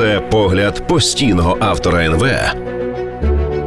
Це погляд постійного автора НВ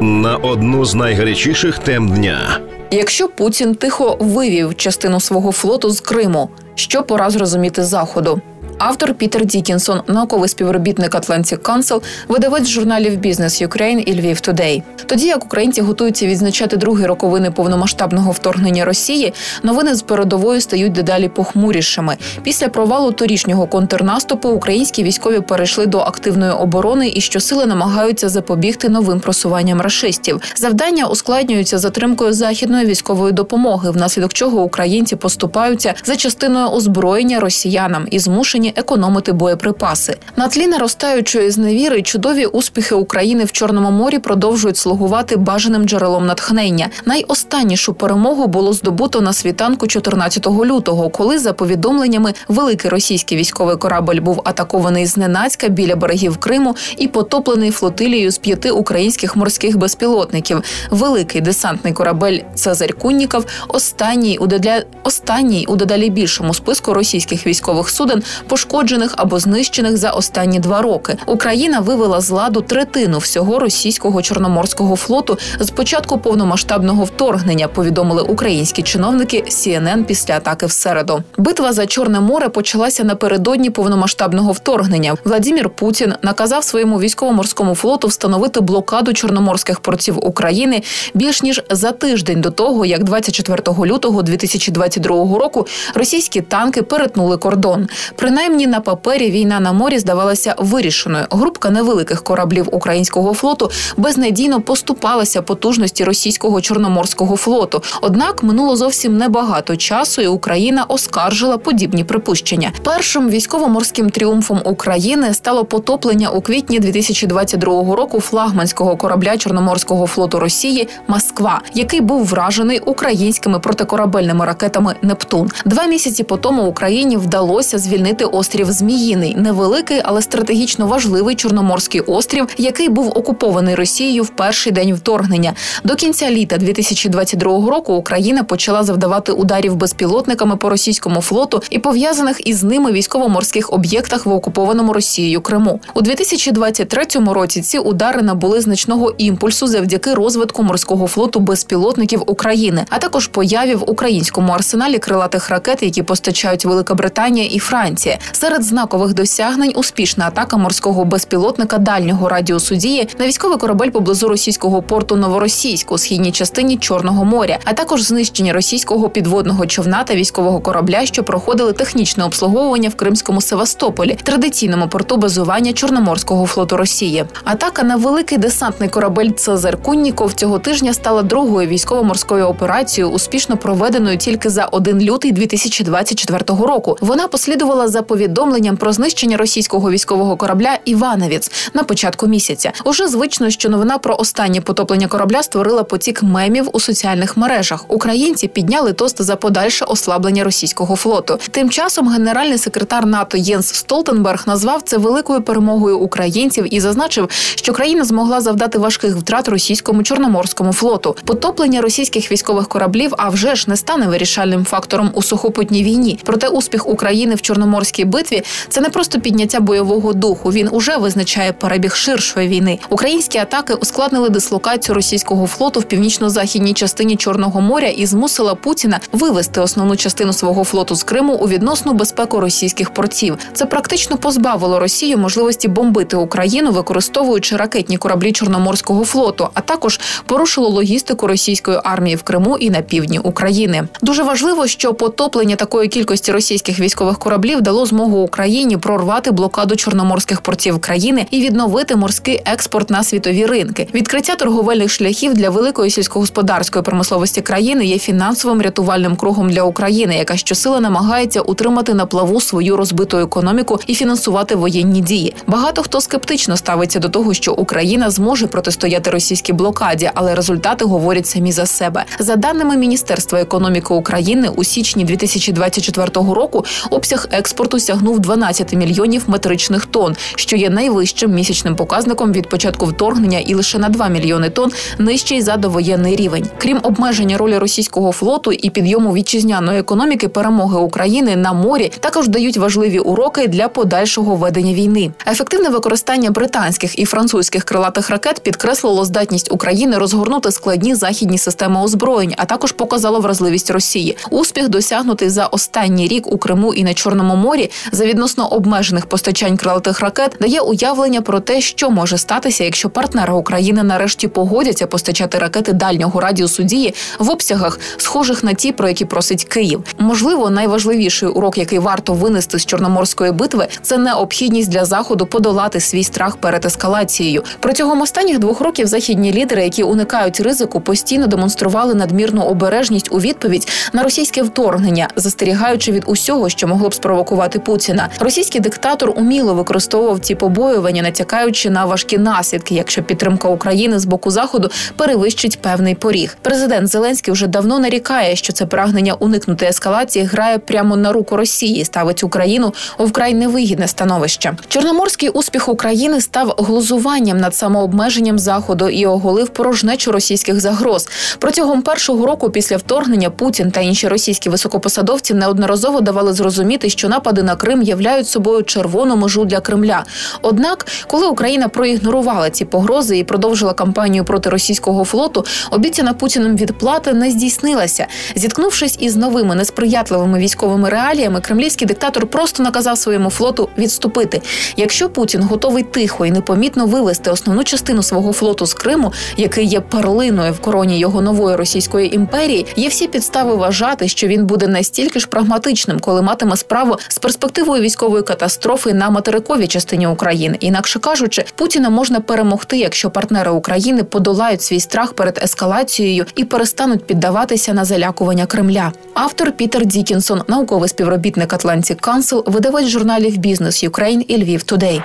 на одну з найгарячіших тем дня. Якщо Путін тихо вивів частину свого флоту з Криму, що пора зрозуміти заходу? Автор Пітер Дікінсон, науковий співробітник Atlantic Council, видавець журналів Бізнес Ukraine і Львів Today. Тоді як українці готуються відзначати другі роковини повномасштабного вторгнення Росії, новини з передової стають дедалі похмурішими. Після провалу торішнього контрнаступу українські військові перейшли до активної оборони і щосили намагаються запобігти новим просуванням рашистів. Завдання ускладнюються затримкою західної військової допомоги, внаслідок чого українці поступаються за частиною озброєння росіянам і змушені економити боєприпаси. На тлі наростаючої зневіри чудові успіхи України в Чорному морі продовжують слугувати бажаним джерелом натхнення. Найостаннішу перемогу було здобуто на світанку 14 лютого, коли за повідомленнями великий російський військовий корабль був атакований зненацька біля берегів Криму і потоплений флотилією з п'яти українських морських безпілотників. Великий десантний корабель Цезарь Кунніков останній у дедля... останній у дедалі більшому списку російських військових суден пошкоджених або знищених за останні два роки. Україна вивела з ладу третину всього російського чорноморського флоту з початку повномасштабного вторгнення. Повідомили українські чиновники CNN після атаки в середу. Битва за Чорне море почалася напередодні повномасштабного вторгнення. Владимир Путін наказав своєму військово-морському флоту встановити блокаду чорноморських портів України більш ніж за тиждень до того, як 24 лютого 2022 року російські танки перетнули кордон. Принаймні на папері війна на морі здавалася вирішеною. Групка невеликих кораблів українського флоту безнадійно поступалася потужності російського чорноморського флоту. Однак минуло зовсім небагато часу, і Україна оскаржила подібні припущення. Першим військово-морським тріумфом України стало потоплення у квітні 2022 року флагманського корабля Чорноморського флоту Росії Москва, який був вражений українськими протикорабельними ракетами Нептун. Два місяці по тому Україні вдалося звільнити острів Зміїний, невеликий, але стратегічно важливий чорноморський острів, який був окупований Росією в перший день вторгнення. До кінця літа 2022 року Україна почала завдавати ударів безпілотниками по російському флоту і пов'язаних із ними військово-морських об'єктах в окупованому Росією Криму. У 2023 році ці удари набули значного імпульсу завдяки розвитку морського флоту безпілотників України, а також появі в українському арсеналі крилатих ракет, які постачають Велика Британія і Франція. Серед знакових досягнень успішна атака морського безпілотника дальнього радіусу дії на військовий корабель поблизу російського порту Новоросійськ у східній частині Чорного моря, а також знищення російського підводного човна та військового корабля, що проходили технічне обслуговування в Кримському Севастополі, традиційному порту базування Чорноморського флоту Росії. Атака на великий десантний корабель Цезар Кунніков цього тижня стала другою військово-морською операцією, успішно проведеною тільки за 1 лютий 2024 року. Вона послідувала за повідомленням про знищення російського військового корабля Івановіц на початку місяця. Уже звично, що новина про останнє потоплення корабля створила потік мемів у соціальних мережах. Українці підняли тост за подальше ослаблення російського флоту. Тим часом генеральний секретар НАТО Єнс Столтенберг назвав це великою перемогою українців і зазначив, що країна змогла завдати важких втрат російському чорноморському флоту. Потоплення російських військових кораблів, а вже ж не стане вирішальним фактором у сухопутній війні. Проте успіх України в Чорноморській битві це не просто підняття бойового духу. Він уже визначає перебіг ширшої війни. Українські атаки ускладнили дислокацію російського флоту в північно-західній частині Чорного моря і змусила Путіна вивести основну частину свого флоту з Криму у відносну безпеку російських портів. Це практично позбавило Росію можливості бомбити Україну, використовуючи ракетні кораблі Чорноморського флоту, а також порушило логістику російської армії в Криму і на півдні України. Дуже важливо, що потоплення такої кількості російських військових кораблів дало змогу Україні прорвати блокаду чорноморських портів країни і відновити морський експорт на світові ринки. Відкриття торговельних шляхів для великої сільськогосподарської промисловості країни є фінансовим рятувальним кругом для України, яка щосила намагається утримати на плаву свою розбиту економіку і фінансувати воєнні дії. Багато хто скептично ставиться до того, що Україна зможе протистояти російській блокаді, але результати говорять самі за себе. За даними Міністерства економіки України, у січні 2024 року обсяг експорту флоту сягнув 12 мільйонів метричних тонн, що є найвищим місячним показником від початку вторгнення і лише на 2 мільйони тонн нижчий за довоєнний рівень. Крім обмеження ролі російського флоту і підйому вітчизняної економіки, перемоги України на морі також дають важливі уроки для подальшого ведення війни. Ефективне використання британських і французьких крилатих ракет підкреслило здатність України розгорнути складні західні системи озброєнь, а також показало вразливість Росії. Успіх досягнутий за останній рік у Криму і на Чорному морі за відносно обмежених постачань крилатих ракет дає уявлення про те, що може статися, якщо партнери України нарешті погодяться постачати ракети дальнього радіусу дії в обсягах, схожих на ті, про які просить Київ. Можливо, найважливіший урок, який варто винести з чорноморської битви, це необхідність для заходу подолати свій страх перед ескалацією. Протягом останніх двох років західні лідери, які уникають ризику, постійно демонстрували надмірну обережність у відповідь на російське вторгнення, застерігаючи від усього, що могло б спровокувати Путіна. Російський диктатор уміло використовував ці побоювання, натякаючи на важкі наслідки, якщо підтримка України з боку заходу перевищить певний поріг. Президент Зеленський вже давно нарікає, що це прагнення уникнути ескалації грає прямо на руку Росії, ставить Україну у вкрай невигідне становище. Чорноморський успіх України став глузуванням над самообмеженням заходу і оголив порожнечу російських загроз. Протягом першого року після вторгнення Путін та інші російські високопосадовці неодноразово давали зрозуміти, що напади на Крим являють собою червону межу для Кремля. Однак, коли Україна проігнорувала ці погрози і продовжила кампанію проти російського флоту, обіцяна Путіним відплата не здійснилася. Зіткнувшись із новими несприятливими військовими реаліями, кремлівський диктатор просто наказав своєму флоту відступити. Якщо Путін готовий тихо і непомітно вивести основну частину свого флоту з Криму, який є перлиною в короні його нової російської імперії, є всі підстави вважати, що він буде настільки ж прагматичним, коли матиме справу з перспективою військової катастрофи на материковій частині України. Інакше кажучи, Путіна можна перемогти, якщо партнери України подолають свій страх перед ескалацією і перестануть піддаватися на залякування Кремля. Автор Пітер Дікінсон, науковий співробітник Atlantic Council, видавець журналів Business Ukraine і Lviv Today.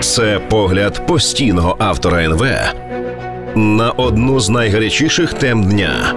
Це погляд постійного автора НВ на одну з найгарячіших тем дня.